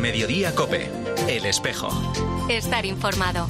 Mediodía Cope, El Espejo. Estar informado.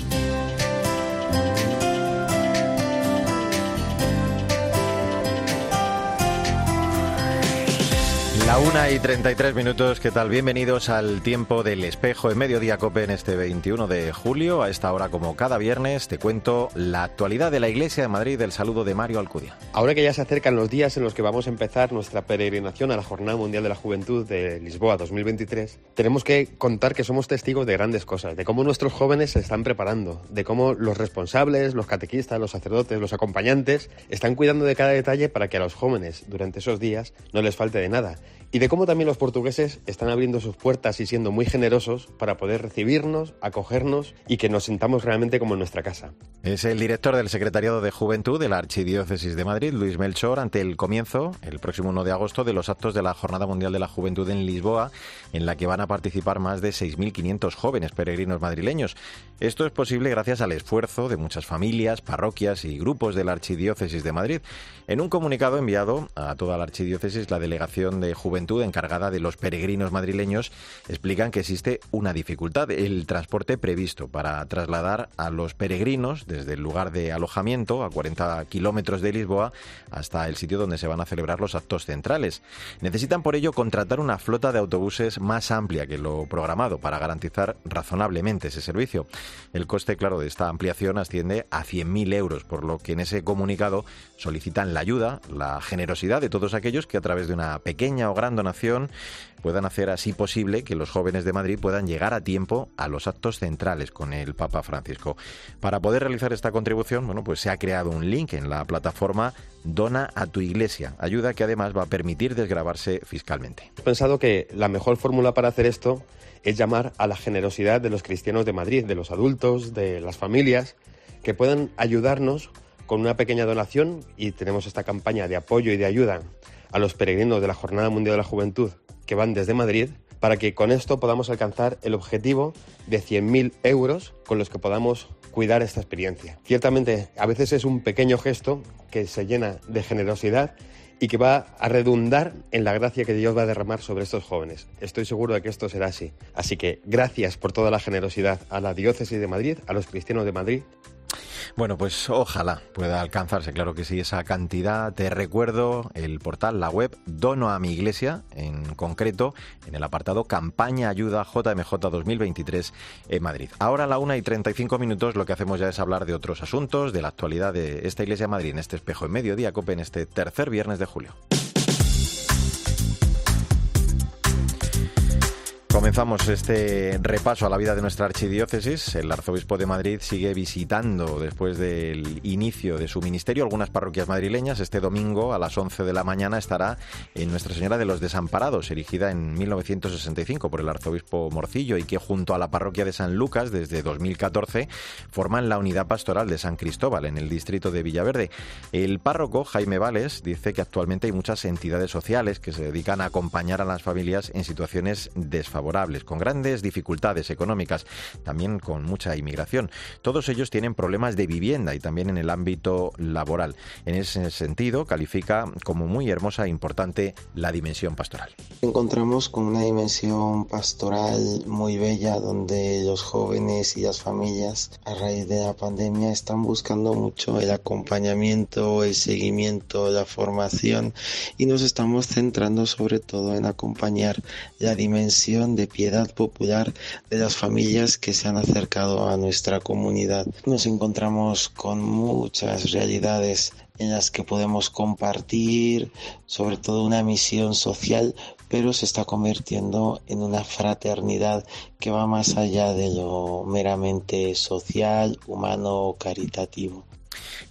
La una y 33 minutos, ¿qué tal? Bienvenidos al tiempo del espejo en Mediodía Cope en este 21 de julio. A esta hora, como cada viernes, te cuento la actualidad de la Iglesia de Madrid. El saludo de Mario Alcudia. Ahora que ya se acercan los días en los que vamos a empezar nuestra peregrinación a la Jornada Mundial de la Juventud de Lisboa 2023, tenemos que contar que somos testigos de grandes cosas, de cómo nuestros jóvenes se están preparando, de cómo los responsables, los catequistas, los sacerdotes, los acompañantes están cuidando de cada detalle para que a los jóvenes durante esos días no les falte de nada y de cómo también los portugueses están abriendo sus puertas y siendo muy generosos para poder recibirnos, acogernos y que nos sintamos realmente como en nuestra casa. Es el director del Secretariado de Juventud de la Archidiócesis de Madrid, Luis Melchor, ante el comienzo, el próximo 1 de agosto, de los actos de la Jornada Mundial de la Juventud en Lisboa, en la que van a participar más de 6.500 jóvenes peregrinos madrileños. Esto es posible gracias al esfuerzo de muchas familias, parroquias y grupos de la Archidiócesis de Madrid. En un comunicado enviado a toda la Archidiócesis, la Delegación de Juventud encargada de los peregrinos madrileños explican que existe una dificultad, el transporte previsto para trasladar a los peregrinos desde el lugar de alojamiento a 40 kilómetros de Lisboa hasta el sitio donde se van a celebrar los actos centrales. Necesitan por ello contratar una flota de autobuses más amplia que lo programado para garantizar razonablemente ese servicio. El coste, claro, de esta ampliación asciende a 100.000 euros, por lo que en ese comunicado solicitan la ayuda, la generosidad de todos aquellos que a través de una pequeña o gran donación puedan hacer así posible que los jóvenes de Madrid puedan llegar a tiempo a los actos centrales con el Papa Francisco. Para poder realizar esta contribución, bueno, pues se ha creado un link en la plataforma Dona a tu iglesia, ayuda que además va a permitir desgravarse fiscalmente. He pensado que la mejor fórmula para hacer esto es llamar a la generosidad de los cristianos de Madrid, de los adultos, de las familias, que puedan ayudarnos con una pequeña donación y tenemos esta campaña de apoyo y de ayuda a los peregrinos de la Jornada Mundial de la Juventud que van desde Madrid para que con esto podamos alcanzar el objetivo de 100.000 euros con los que podamos cuidar esta experiencia. Ciertamente, a veces es un pequeño gesto que se llena de generosidad y que va a redundar en la gracia que Dios va a derramar sobre estos jóvenes. Estoy seguro de que esto será así. Así que gracias por toda la generosidad a la Diócesis de Madrid, a los cristianos de Madrid bueno, pues ojalá pueda alcanzarse, claro que sí, esa cantidad. Te recuerdo el portal, la web Dono a mi Iglesia, en concreto, en el apartado Campaña Ayuda JMJ 2023 en Madrid. Ahora a la una y 35 minutos lo que hacemos ya es hablar de otros asuntos, de la actualidad de esta Iglesia de Madrid en este espejo en mediodía, COPE, en este tercer viernes de julio. Comenzamos este repaso a la vida de nuestra archidiócesis. El arzobispo de Madrid sigue visitando, después del inicio de su ministerio, algunas parroquias madrileñas. Este domingo a las 11 de la mañana estará en Nuestra Señora de los Desamparados, erigida en 1965 por el arzobispo Morcillo y que junto a la parroquia de San Lucas desde 2014 forman la unidad pastoral de San Cristóbal en el distrito de Villaverde. El párroco Jaime Vales dice que actualmente hay muchas entidades sociales que se dedican a acompañar a las familias en situaciones desfavorables con grandes dificultades económicas, también con mucha inmigración. Todos ellos tienen problemas de vivienda y también en el ámbito laboral. En ese sentido, califica como muy hermosa e importante la dimensión pastoral. Encontramos con una dimensión pastoral muy bella donde los jóvenes y las familias a raíz de la pandemia están buscando mucho el acompañamiento, el seguimiento, la formación y nos estamos centrando sobre todo en acompañar la dimensión de piedad popular de las familias que se han acercado a nuestra comunidad. Nos encontramos con muchas realidades en las que podemos compartir sobre todo una misión social pero se está convirtiendo en una fraternidad que va más allá de lo meramente social, humano o caritativo.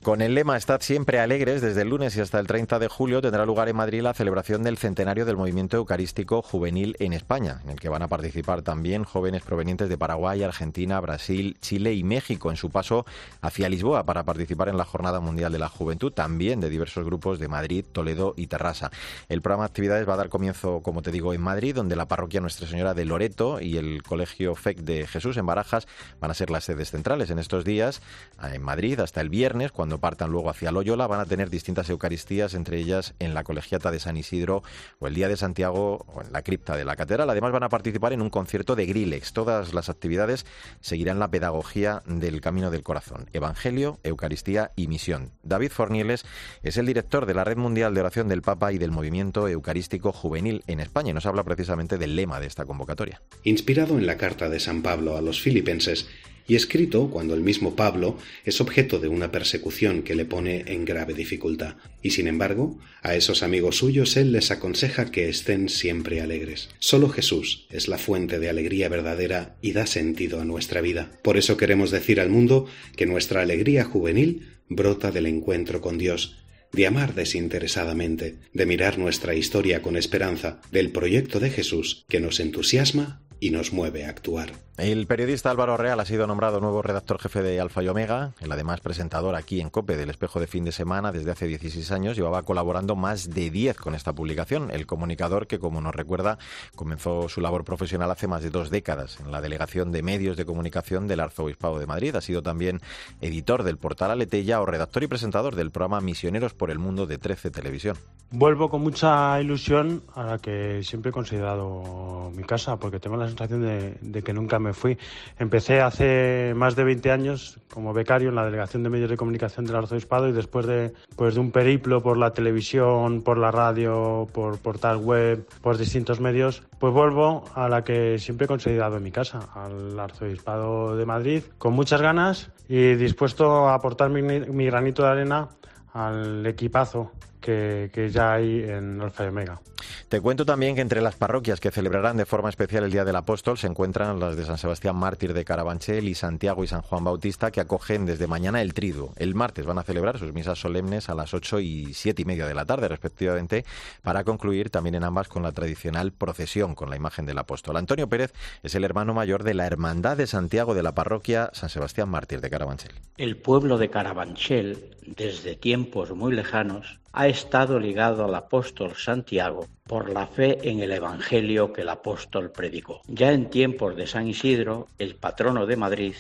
Con el lema Estad siempre alegres, desde el lunes y hasta el 30 de julio tendrá lugar en Madrid la celebración del centenario del movimiento eucarístico juvenil en España, en el que van a participar también jóvenes provenientes de Paraguay, Argentina, Brasil, Chile y México en su paso hacia Lisboa para participar en la Jornada Mundial de la Juventud, también de diversos grupos de Madrid, Toledo y Terrassa. El programa de actividades va a dar comienzo, como te digo, en Madrid, donde la parroquia Nuestra Señora de Loreto y el Colegio FEC de Jesús en Barajas van a ser las sedes centrales en estos días, en Madrid hasta el viernes cuando partan luego hacia Loyola, van a tener distintas Eucaristías, entre ellas en la colegiata de San Isidro o el Día de Santiago o en la cripta de la catedral. Además van a participar en un concierto de Grillex. Todas las actividades seguirán la pedagogía del Camino del Corazón. Evangelio, Eucaristía y Misión. David Fornieles es el director de la Red Mundial de Oración del Papa y del Movimiento Eucarístico Juvenil en España y nos habla precisamente del lema de esta convocatoria. Inspirado en la carta de San Pablo a los filipenses, y escrito cuando el mismo Pablo es objeto de una persecución que le pone en grave dificultad. Y sin embargo, a esos amigos suyos él les aconseja que estén siempre alegres. Solo Jesús es la fuente de alegría verdadera y da sentido a nuestra vida. Por eso queremos decir al mundo que nuestra alegría juvenil brota del encuentro con Dios, de amar desinteresadamente, de mirar nuestra historia con esperanza, del proyecto de Jesús que nos entusiasma y nos mueve a actuar. El periodista Álvaro Real ha sido nombrado nuevo redactor jefe de Alfa y Omega, el además presentador aquí en COPE del Espejo de Fin de Semana desde hace 16 años, llevaba colaborando más de 10 con esta publicación. El comunicador que, como nos recuerda, comenzó su labor profesional hace más de dos décadas en la Delegación de Medios de Comunicación del Arzobispado de Madrid. Ha sido también editor del portal Aletella o redactor y presentador del programa Misioneros por el Mundo de 13 Televisión. Vuelvo con mucha ilusión a la que siempre he considerado mi casa, porque tengo la sensación de, de que nunca me me fui. Empecé hace más de 20 años como becario en la Delegación de Medios de Comunicación del Arzobispado y después de, pues de un periplo por la televisión, por la radio, por portal web, por distintos medios, pues vuelvo a la que siempre he considerado mi casa, al Arzobispado de Madrid, con muchas ganas y dispuesto a aportar mi, mi granito de arena al equipazo que, que, ya hay en Alfa y Omega. Te cuento también que entre las parroquias que celebrarán de forma especial el Día del Apóstol se encuentran las de San Sebastián Mártir de Carabanchel y Santiago y San Juan Bautista que acogen desde mañana el triduo. El martes van a celebrar sus misas solemnes a las 8 y 7 y media de la tarde respectivamente para concluir también en ambas con la tradicional procesión con la imagen del apóstol. Antonio Pérez es el hermano mayor de la Hermandad de Santiago de la parroquia San Sebastián Mártir de Carabanchel. El pueblo de Carabanchel, desde tiempos muy lejanos, ha estado ligado al apóstol Santiago por la fe en el Evangelio que el apóstol predicó. Ya en tiempos de San Isidro, el patrono de Madrid,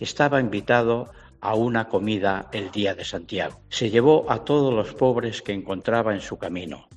estaba invitado a una comida el día de Santiago. Se llevó a todos los pobres que encontraba en su camino,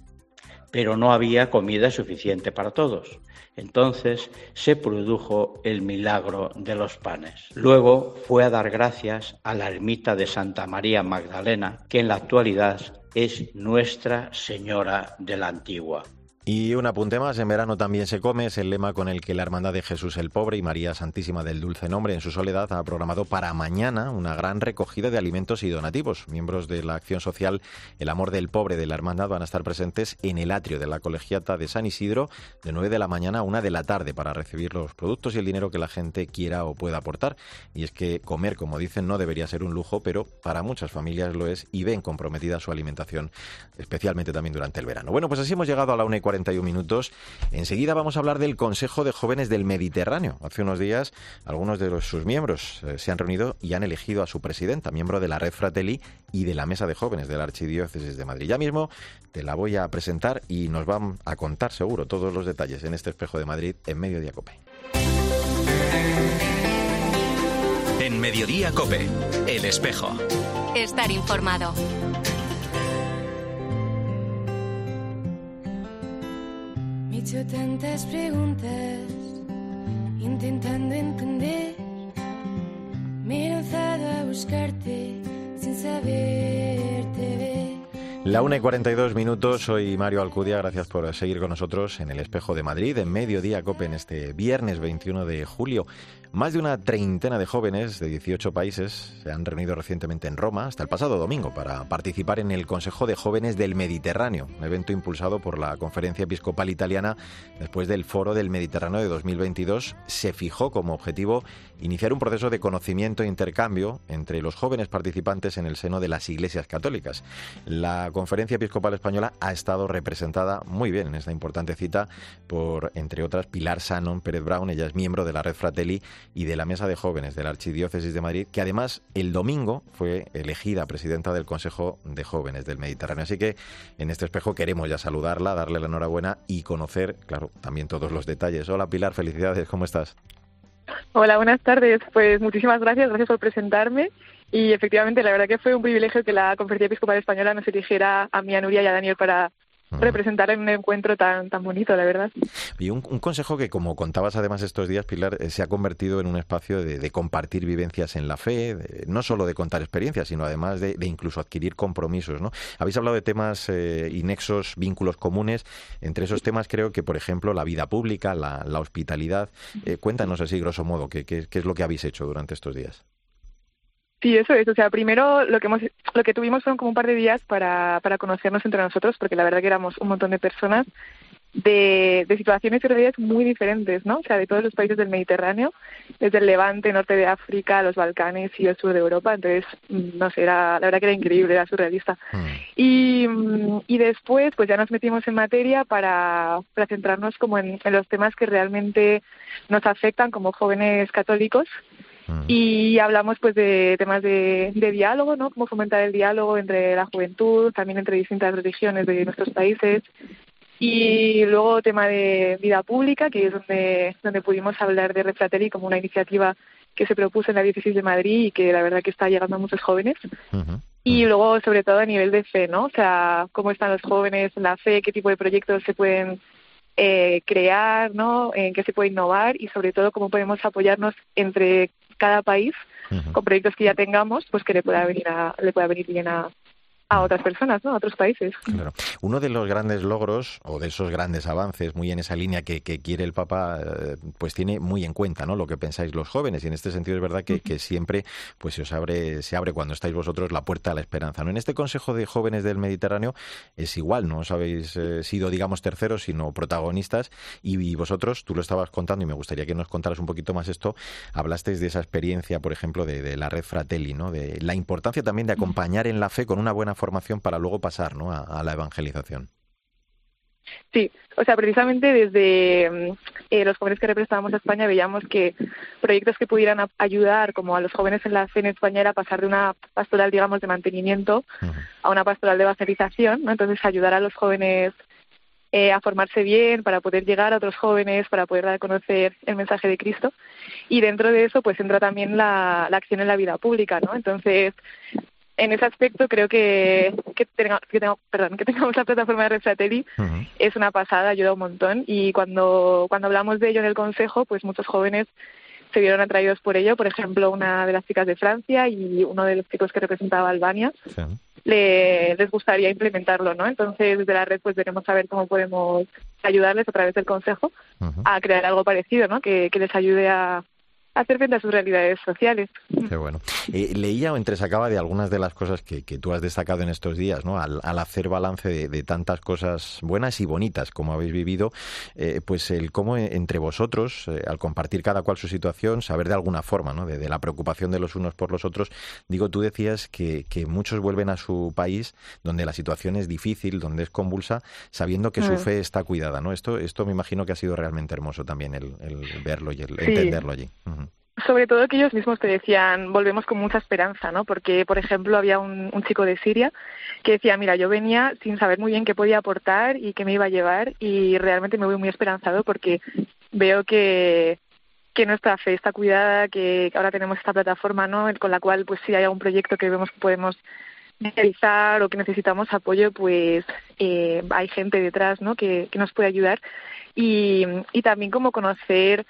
pero no había comida suficiente para todos. Entonces se produjo el milagro de los panes. Luego fue a dar gracias a la ermita de Santa María Magdalena, que en la actualidad es Nuestra Señora de la Antigua. Y un apunte más, en verano también se come, es el lema con el que la Hermandad de Jesús el Pobre y María Santísima del Dulce Nombre en su soledad ha programado para mañana una gran recogida de alimentos y donativos. Miembros de la acción social El Amor del Pobre de la Hermandad van a estar presentes en el atrio de la colegiata de San Isidro de 9 de la mañana a 1 de la tarde para recibir los productos y el dinero que la gente quiera o pueda aportar. Y es que comer, como dicen, no debería ser un lujo, pero para muchas familias lo es y ven comprometida su alimentación, especialmente también durante el verano. Bueno, pues así hemos llegado a la 1 y 41 minutos. Enseguida vamos a hablar del Consejo de Jóvenes del Mediterráneo. Hace unos días algunos de los, sus miembros eh, se han reunido y han elegido a su presidenta, miembro de la Red Fratelli y de la Mesa de Jóvenes de la Archidiócesis de Madrid. Ya mismo te la voy a presentar y nos van a contar seguro todos los detalles en este espejo de Madrid en Mediodía Cope. En Mediodía Cope, El Espejo. Estar informado. Hecho tantas preguntas, intentando entender. Me he lanzado a buscarte sin saberte ver. La 1 y 42 minutos, soy Mario Alcudia, gracias por seguir con nosotros en el Espejo de Madrid, en Mediodía Cope, en este viernes 21 de julio. Más de una treintena de jóvenes de 18 países se han reunido recientemente en Roma, hasta el pasado domingo, para participar en el Consejo de Jóvenes del Mediterráneo, un evento impulsado por la Conferencia Episcopal Italiana después del Foro del Mediterráneo de 2022. Se fijó como objetivo iniciar un proceso de conocimiento e intercambio entre los jóvenes participantes en el seno de las iglesias católicas. La Conferencia Episcopal Española ha estado representada muy bien en esta importante cita por, entre otras, Pilar Sanon Pérez Brown, ella es miembro de la Red Fratelli y de la Mesa de Jóvenes de la Archidiócesis de Madrid, que además el domingo fue elegida presidenta del Consejo de Jóvenes del Mediterráneo. Así que en este espejo queremos ya saludarla, darle la enhorabuena y conocer, claro, también todos los detalles. Hola Pilar, felicidades, ¿cómo estás? Hola, buenas tardes. Pues muchísimas gracias, gracias por presentarme Y efectivamente, la verdad que fue un privilegio que la Conferencia Episcopal Española nos eligiera a mí, a Nuria y a Daniel para representar en un encuentro tan, tan bonito, la verdad. Y un, consejo que, como contabas además estos días, Pilar, eh, se ha convertido en un espacio de, compartir vivencias en la fe, no solo de contar experiencias, sino además de, incluso adquirir compromisos. ¿no? Habéis hablado de temas eh, y nexos, vínculos comunes. Entre esos temas creo que, por ejemplo, la vida pública, la, hospitalidad. Eh, cuéntanos así, grosso modo, qué, qué es lo que habéis hecho durante estos días. Sí, eso es. O sea, primero lo que hemos, lo que tuvimos fueron como un par de días para, para conocernos entre nosotros, porque la verdad que éramos un montón de personas de, de situaciones y realidades muy diferentes, ¿no? O sea, de todos los países del Mediterráneo, desde el Levante, norte de África, los Balcanes y el sur de Europa. Entonces, mm, no sé, era, la verdad que era increíble, era surrealista. Mm. Y, mm, y después, pues ya nos metimos en materia para, para centrarnos como en, en los temas que realmente nos afectan como jóvenes católicos y hablamos pues de temas de, de diálogo, ¿no? Cómo fomentar el diálogo entre la juventud, también entre distintas religiones de nuestros países. Y luego tema de vida pública, que es donde, donde pudimos hablar de Refrateri como una iniciativa que se propuso en la diócesis de Madrid y que la verdad que está llegando a muchos jóvenes. Y luego, sobre todo, a nivel de fe, ¿no? O sea, cómo están los jóvenes en la fe, qué tipo de proyectos se pueden eh, crear, ¿no? En qué se puede innovar y, sobre todo, cómo podemos apoyarnos entre cada país con proyectos que ya tengamos, pues que le pueda venir a, le pueda venir bien a, a otras personas, ¿no? a otros países. Claro. Uno de los grandes logros o de esos grandes avances, muy en esa línea que, quiere el Papa, eh, pues tiene muy en cuenta ¿no? lo que pensáis los jóvenes. Y en este sentido es verdad que, siempre pues se os abre, se abre cuando estáis vosotros la puerta a la esperanza. ¿no? En este Consejo de Jóvenes del Mediterráneo es igual, no os habéis eh, sido, digamos, terceros, sino protagonistas. Y, vosotros, tú lo estabas contando y me gustaría que nos contaras un poquito más esto. Hablasteis de esa experiencia, por ejemplo, de, de la red Fratelli, ¿no? de la importancia también de acompañar en la fe con una buena formación para luego pasar ¿no? a, la evangelización. Sí, o sea, precisamente desde mm, eh, los jóvenes que representábamos a España veíamos que proyectos que pudieran ayudar como a los jóvenes en la fe en España era pasar de una pastoral, digamos, de mantenimiento a una pastoral de evangelización, ¿no? Entonces ayudar a los jóvenes eh, a formarse bien, para poder llegar a otros jóvenes, para poder dar a conocer el mensaje de Cristo. Y dentro de eso, pues entra también la, la acción en la vida pública, ¿no? Entonces, en ese aspecto creo que que, tenga, que, perdón, que tengamos la plataforma de Refrateri es una pasada, ayuda un montón y cuando, cuando hablamos de ello en el Consejo, pues muchos jóvenes se vieron atraídos por ello. Por ejemplo, una de las chicas de Francia y uno de los chicos que representaba Albania le, les gustaría implementarlo, ¿no? Entonces, desde la red, pues veremos a ver cómo podemos ayudarles a través del Consejo a crear algo parecido, ¿no? Que, que les ayude a, hacer frente a sus realidades sociales. Qué bueno. Eh, leía o entresacaba de algunas de las cosas que, que, tú has destacado en estos días, ¿no? Al, hacer balance de, tantas cosas buenas y bonitas como habéis vivido, eh, pues el cómo entre vosotros, eh, al compartir cada cual su situación, saber de alguna forma, ¿no? De, la preocupación de los unos por los otros. Digo, tú decías que, que, muchos vuelven a su país donde la situación es difícil, donde es convulsa, sabiendo que su mm. fe está cuidada, ¿no? Esto, esto me imagino que ha sido realmente hermoso también el, verlo y el entenderlo allí sobre todo que ellos mismos te decían, volvemos con mucha esperanza, ¿no? Porque, por ejemplo, había un, chico de Siria que decía, mira, yo venía sin saber muy bien qué podía aportar y qué me iba a llevar y realmente me voy muy esperanzado porque veo que, que nuestra fe está cuidada, que ahora tenemos esta plataforma, ¿no? Con la cual, pues si hay algún proyecto que vemos que podemos realizar o que necesitamos apoyo, pues eh, hay gente detrás, ¿no? Que, que nos puede ayudar y, y también como conocer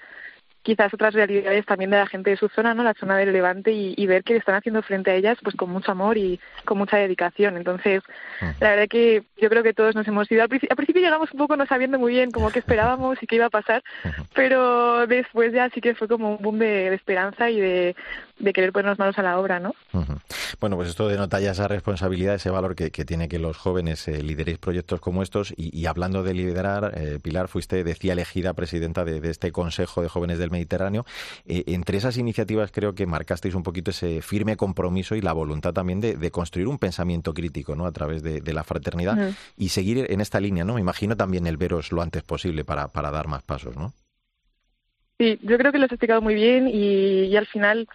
quizás otras realidades también de la gente de su zona, ¿no? La zona del Levante y, ver que están haciendo frente a ellas pues con mucho amor y con mucha dedicación. Entonces, la verdad que yo creo que todos nos hemos ido. Al, principio llegamos un poco no sabiendo muy bien cómo qué esperábamos y qué iba a pasar, pero después ya sí que fue como un boom de, esperanza y de, querer ponernos manos a la obra, ¿no? Bueno, pues esto denota ya esa responsabilidad, ese valor que, tiene que los jóvenes eh, lideréis proyectos como estos. Y, hablando de liderar, eh, Pilar, fuiste, decía, elegida presidenta de, de este Consejo de Jóvenes del Mediterráneo. Eh, entre esas iniciativas creo que marcasteis un poquito ese firme compromiso y la voluntad también de, construir un pensamiento crítico ¿no? a través de, la fraternidad y seguir en esta línea. ¿no? Me imagino también el veros lo antes posible para, para dar más pasos. ¿no? Sí, yo creo que lo has explicado muy bien y, al final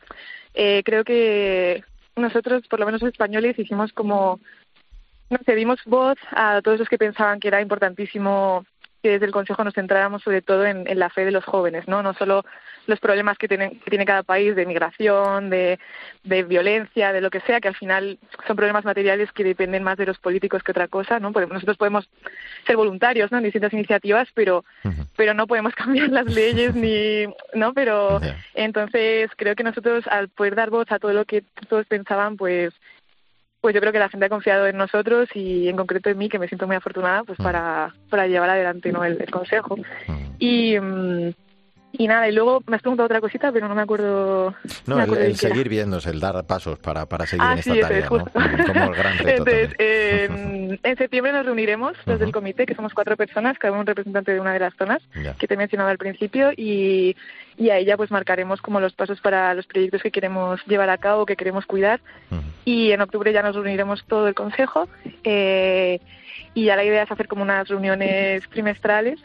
eh, creo que nosotros, por lo menos los españoles, hicimos como, no sé, dimos voz a todos los que pensaban que era importantísimo que desde el Consejo nos centráramos sobre todo en, la fe de los jóvenes, ¿no? No solo los problemas que tiene, que tiene cada país de migración, de, de, violencia, de lo que sea, que al final son problemas materiales que dependen más de los políticos que otra cosa, ¿no? nosotros podemos ser voluntarios, ¿no? En distintas iniciativas, pero, pero no podemos cambiar las leyes ni, ¿no? Pero entonces creo que nosotros al poder dar voz a todo lo que todos pensaban, pues pues yo creo que la gente ha confiado en nosotros y en concreto en mí, que me siento muy afortunada pues para, para llevar adelante ¿no? el, consejo. Y, mm, y nada, y luego me has preguntado otra cosita, pero no me acuerdo. No, el, seguir viéndose, el dar pasos para, para seguir ah, en esta tarea, ¿no? Como el gran reto. Entonces, en septiembre nos reuniremos los del comité, que somos cuatro personas, cada uno un representante de una de las zonas que te he mencionado al principio, y, y ahí ya pues marcaremos como los pasos para los proyectos que queremos llevar a cabo, que queremos cuidar. Y en octubre ya nos reuniremos todo el consejo. Eh, y ya la idea es hacer como unas reuniones trimestrales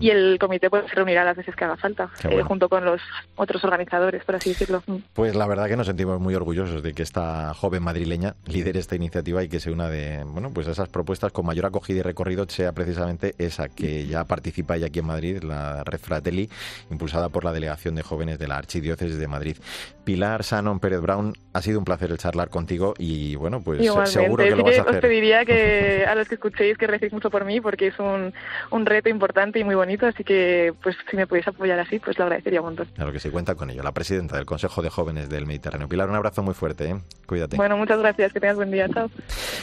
y el comité pues se reunirá las veces que haga falta, eh, junto con los otros organizadores, por así decirlo. Mm. Pues la verdad que nos sentimos muy orgullosos de que esta joven madrileña lidere esta iniciativa y que sea una de bueno pues esas propuestas con mayor acogida y recorrido sea precisamente esa que ya participa ya aquí en Madrid, la Red Fratelli, impulsada por la Delegación de Jóvenes de la Archidiócesis de Madrid. Pilar Sanon Pérez Brown, ha sido un placer el charlar contigo y bueno, pues seguro que lo vas a hacer. Os pediría que a los que escuchéis que recéis mucho por mí porque es un, un reto importante y muy bonito, así que pues si me podéis apoyar así, pues lo agradecería un montón. Claro que sí, cuenta con ello. La presidenta del Consejo de Jóvenes del Mediterráneo. Pilar, un abrazo muy fuerte, ¿eh? cuídate. Bueno, muchas gracias, que tengas buen día, chao.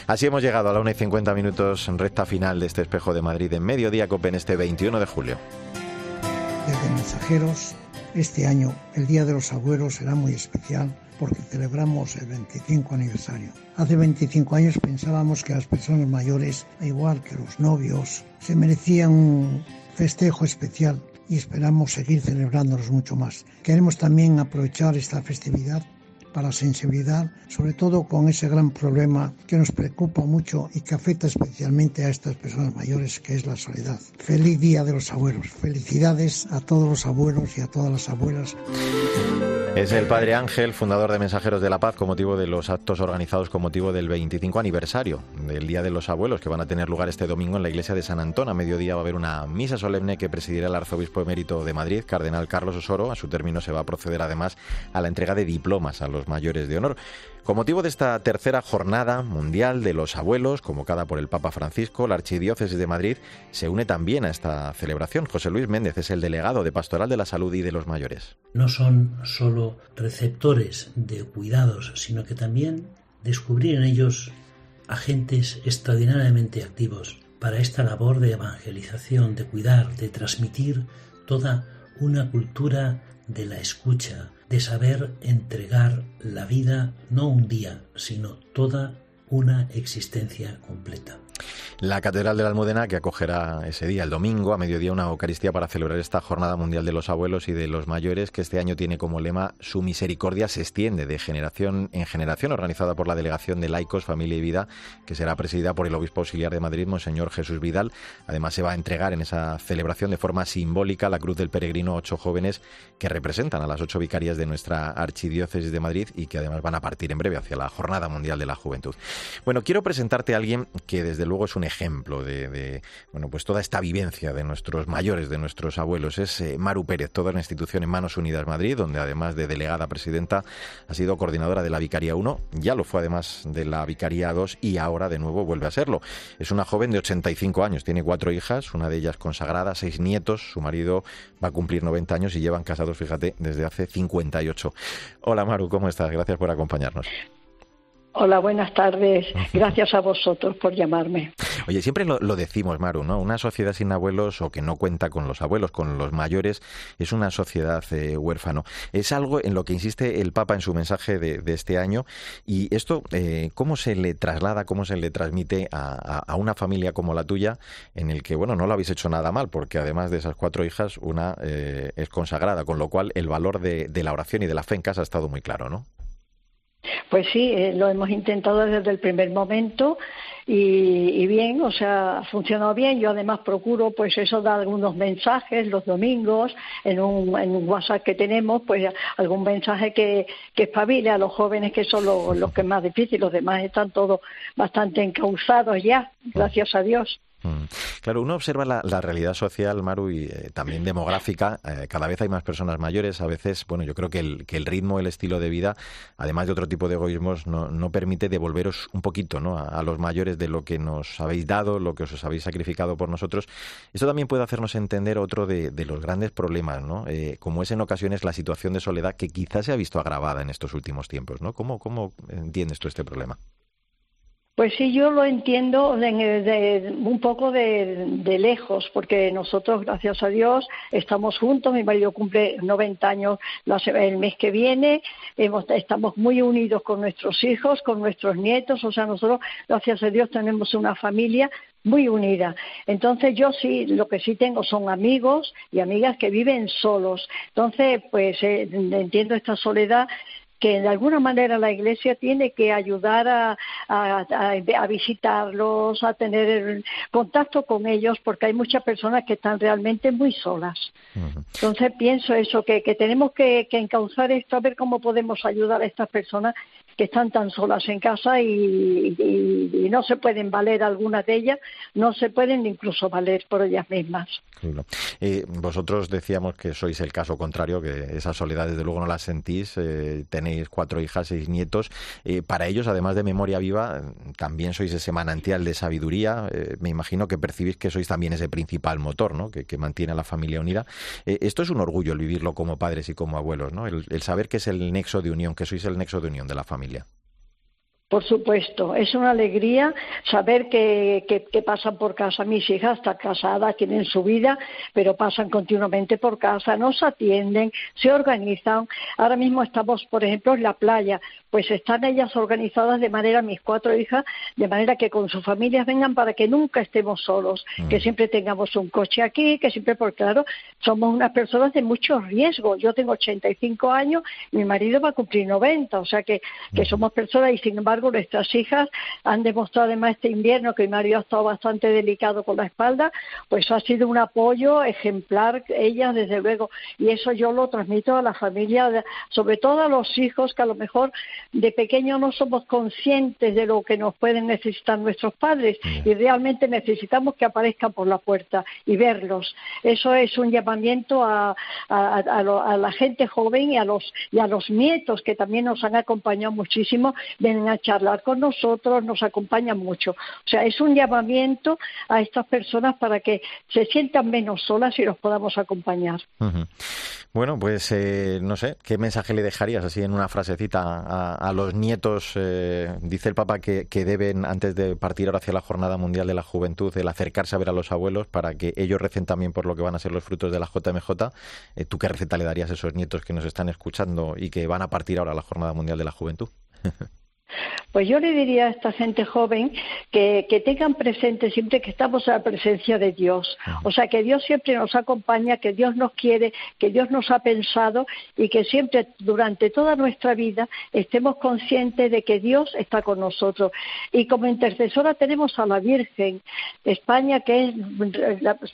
Así hemos llegado a la 1 y 50 minutos en recta final de este espejo de Madrid en Mediodía Copen este 21 de julio. Desde Mensajeros, este año el Día de los Abuelos será muy especial porque celebramos el 25 aniversario. Hace 25 años pensábamos que las personas mayores, igual que los novios, se merecían un festejo especial y esperamos seguir celebrándolos mucho más. Queremos también aprovechar esta festividad para sensibilidad, sobre todo con ese gran problema que nos preocupa mucho y que afecta especialmente a estas personas mayores, que es la soledad. Feliz Día de los Abuelos. Felicidades a todos los abuelos y a todas las abuelas. Es el padre Ángel, fundador de Mensajeros de la Paz, con motivo de los actos organizados con motivo del 25 aniversario del Día de los Abuelos, que van a tener lugar este domingo en la iglesia de San Antón. A mediodía va a haber una misa solemne que presidirá el arzobispo emérito de Madrid, Cardenal Carlos Osoro. A su término se va a proceder además a la entrega de diplomas a los mayores de honor. Con motivo de esta tercera jornada mundial de los abuelos, convocada por el Papa Francisco, la Archidiócesis de Madrid se une también a esta celebración. José Luis Méndez es el delegado de Pastoral de la Salud y de los Mayores. No son solo receptores de cuidados, sino que también descubrir en ellos agentes extraordinariamente activos para esta labor de evangelización, de cuidar, de transmitir toda una cultura de la escucha, de saber entregar la vida no un día, sino toda una existencia completa. La Catedral de la Almudena, que acogerá ese día, el domingo, a mediodía, una Eucaristía para celebrar esta Jornada Mundial de los Abuelos y de los Mayores, que este año tiene como lema Su misericordia se extiende de generación en generación, organizada por la Delegación de Laicos, Familia y Vida, que será presidida por el Obispo Auxiliar de Madrid, Monseñor Jesús Vidal. Además, se va a entregar en esa celebración de forma simbólica la Cruz del Peregrino a ocho jóvenes que representan a las ocho vicarias de nuestra Archidiócesis de Madrid y que además van a partir en breve hacia la Jornada Mundial de la Juventud. Bueno, quiero presentarte a alguien que desde luego es un ejemplo de, bueno, pues toda esta vivencia de nuestros mayores, de nuestros abuelos. Es eh, Maru Pérez, toda la institución en Manos Unidas Madrid, donde además de delegada presidenta ha sido coordinadora de la Vicaría 1, ya lo fue además de la Vicaría 2 y ahora de nuevo vuelve a serlo. Es una joven de 85 años, tiene cuatro hijas, una de ellas consagrada, seis nietos, su marido va a cumplir 90 años y llevan casados, fíjate, desde hace 58. Hola Maru, ¿cómo estás? Gracias por acompañarnos. Hola, buenas tardes. Gracias a vosotros por llamarme. Oye, siempre lo, decimos, Maru, ¿no? Una sociedad sin abuelos o que no cuenta con los abuelos, con los mayores, es una sociedad eh, huérfano. Es algo en lo que insiste el Papa en su mensaje de, este año. Y esto, eh, ¿cómo se le traslada, cómo se le transmite a, una familia como la tuya, en el que, bueno, no lo habéis hecho nada mal, porque además de esas cuatro hijas, una eh, es consagrada, con lo cual el valor de, de la oración y de la fe en casa ha estado muy claro, ¿no? Pues sí, eh, lo hemos intentado desde el primer momento y, bien, o sea, ha funcionado bien. Yo además procuro, pues eso, dar algunos mensajes los domingos en un, en un WhatsApp que tenemos, pues algún mensaje que, que espabile a los jóvenes que son los, los que más difícil. Los demás están todos bastante encauzados ya, gracias a Dios. Mm. Claro, uno observa la, realidad social, Maru, y eh, también demográfica. Eh, cada vez hay más personas mayores. A veces, bueno, yo creo que el, ritmo, el estilo de vida, además de otro tipo de egoísmos, no, no permite devolveros un poquito ¿no? A, los mayores de lo que nos habéis dado, lo que os habéis sacrificado por nosotros. Esto también puede hacernos entender otro de, los grandes problemas, ¿no? Eh, como es en ocasiones la situación de soledad que quizás se ha visto agravada en estos últimos tiempos. ¿no? ¿Cómo, cómo entiendes tú este problema? Pues sí, yo lo entiendo de, un poco de, lejos, porque nosotros, gracias a Dios, estamos juntos. Mi marido cumple 90 años el mes que viene. estamos muy unidos con nuestros hijos, con nuestros nietos. O sea, nosotros, gracias a Dios, tenemos una familia muy unida. Entonces yo sí, lo que sí tengo son amigos y amigas que viven solos. Entonces, pues eh, entiendo esta soledad que de alguna manera la Iglesia tiene que ayudar a, a, visitarlos, a tener contacto con ellos, porque hay muchas personas que están realmente muy solas. Entonces pienso eso, que, que tenemos que, que encauzar esto, a ver cómo podemos ayudar a estas personas están tan solas en casa y, no se pueden valer algunas de ellas, no se pueden incluso valer por ellas mismas. Eh, vosotros decíamos que sois el caso contrario, que esa soledad desde luego no la sentís, eh, tenéis cuatro hijas, seis nietos. Eh, para ellos, además de memoria viva, también sois ese manantial de sabiduría. me imagino que percibís que sois también ese principal motor ¿no? que, mantiene a la familia unida. esto es un orgullo el vivirlo como padres y como abuelos, ¿no? el saber que es el nexo de unión, que sois el nexo de unión de la familia. Por supuesto, es una alegría saber que, pasan por casa. Mis hijas están casadas, tienen su vida, pero pasan continuamente por casa, nos atienden, se organizan. Ahora mismo estamos, por ejemplo, en la playa, pues están ellas organizadas de manera, mis cuatro hijas, de manera que con sus familias vengan para que nunca estemos solos, que mm. siempre tengamos un coche aquí, que siempre, porque claro, somos unas personas de mucho riesgo. Yo tengo 85 años, mi marido va a cumplir 90, o sea que, que mm. somos personas y sin embargo nuestras hijas han demostrado además este invierno que mi marido ha estado bastante delicado con la espalda, pues ha sido un apoyo ejemplar ellas desde luego y eso yo lo transmito a la familia, sobre todo a los hijos que a lo mejor de pequeño no somos conscientes de lo que nos pueden necesitar nuestros padres y realmente necesitamos que aparezcan por la puerta y verlos. Eso es un llamamiento a, a, la gente joven y a los y a los nietos que también nos han acompañado muchísimo, vienen a charlar con nosotros, nos acompañan mucho. O sea, es un llamamiento a estas personas para que se sientan menos solas y los podamos acompañar. Bueno, pues eh, no sé, ¿qué mensaje le dejarías así en una frasecita a, los nietos? Eh, dice el Papa que, deben, antes de partir ahora hacia la Jornada Mundial de la Juventud, el acercarse a ver a los abuelos para que ellos recen también por lo que van a ser los frutos de la JMJ. Eh, ¿Tú qué receta le darías a esos nietos que nos están escuchando y que van a partir ahora a la Jornada Mundial de la Juventud? Pues yo le diría a esta gente joven que, tengan presente siempre que estamos a la presencia de Dios. O sea, que Dios siempre nos acompaña, que Dios nos quiere, que Dios nos ha pensado y que siempre durante toda nuestra vida estemos conscientes de que Dios está con nosotros. Y como intercesora tenemos a la Virgen de España, que es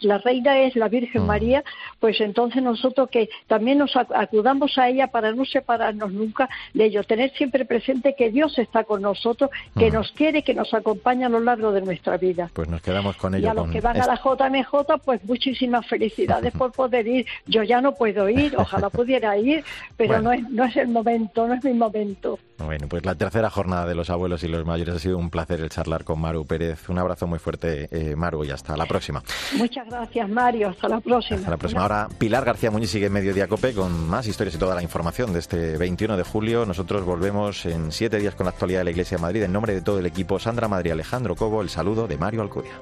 la, reina es la Virgen María, pues entonces nosotros que también nos acudamos a ella para no separarnos nunca de ello, tener siempre presente que Dios está con nosotros, que nos quiere, que nos acompaña a lo largo de nuestra vida. Pues nos quedamos con ello. Y a los que van a la JMJ, pues muchísimas felicidades por poder ir. Yo ya no puedo ir, ojalá pudiera ir, pero no, es, no es el momento, no es mi momento. Bueno, pues la tercera jornada de los abuelos y los mayores ha sido un placer el charlar con Maru Pérez. Un abrazo muy fuerte, eh, Maru, y hasta la próxima. Muchas gracias, Mario. Hasta la próxima. Hasta la próxima. Ahora, Pilar García Muñiz sigue en Mediodía Cope con más historias y toda la información de este 21 de julio. Nosotros volvemos en siete días con la actualidad de la Iglesia de Madrid. En nombre de todo el equipo, Sandra Madrid, Alejandro Cobo, el saludo de Mario Alcudia.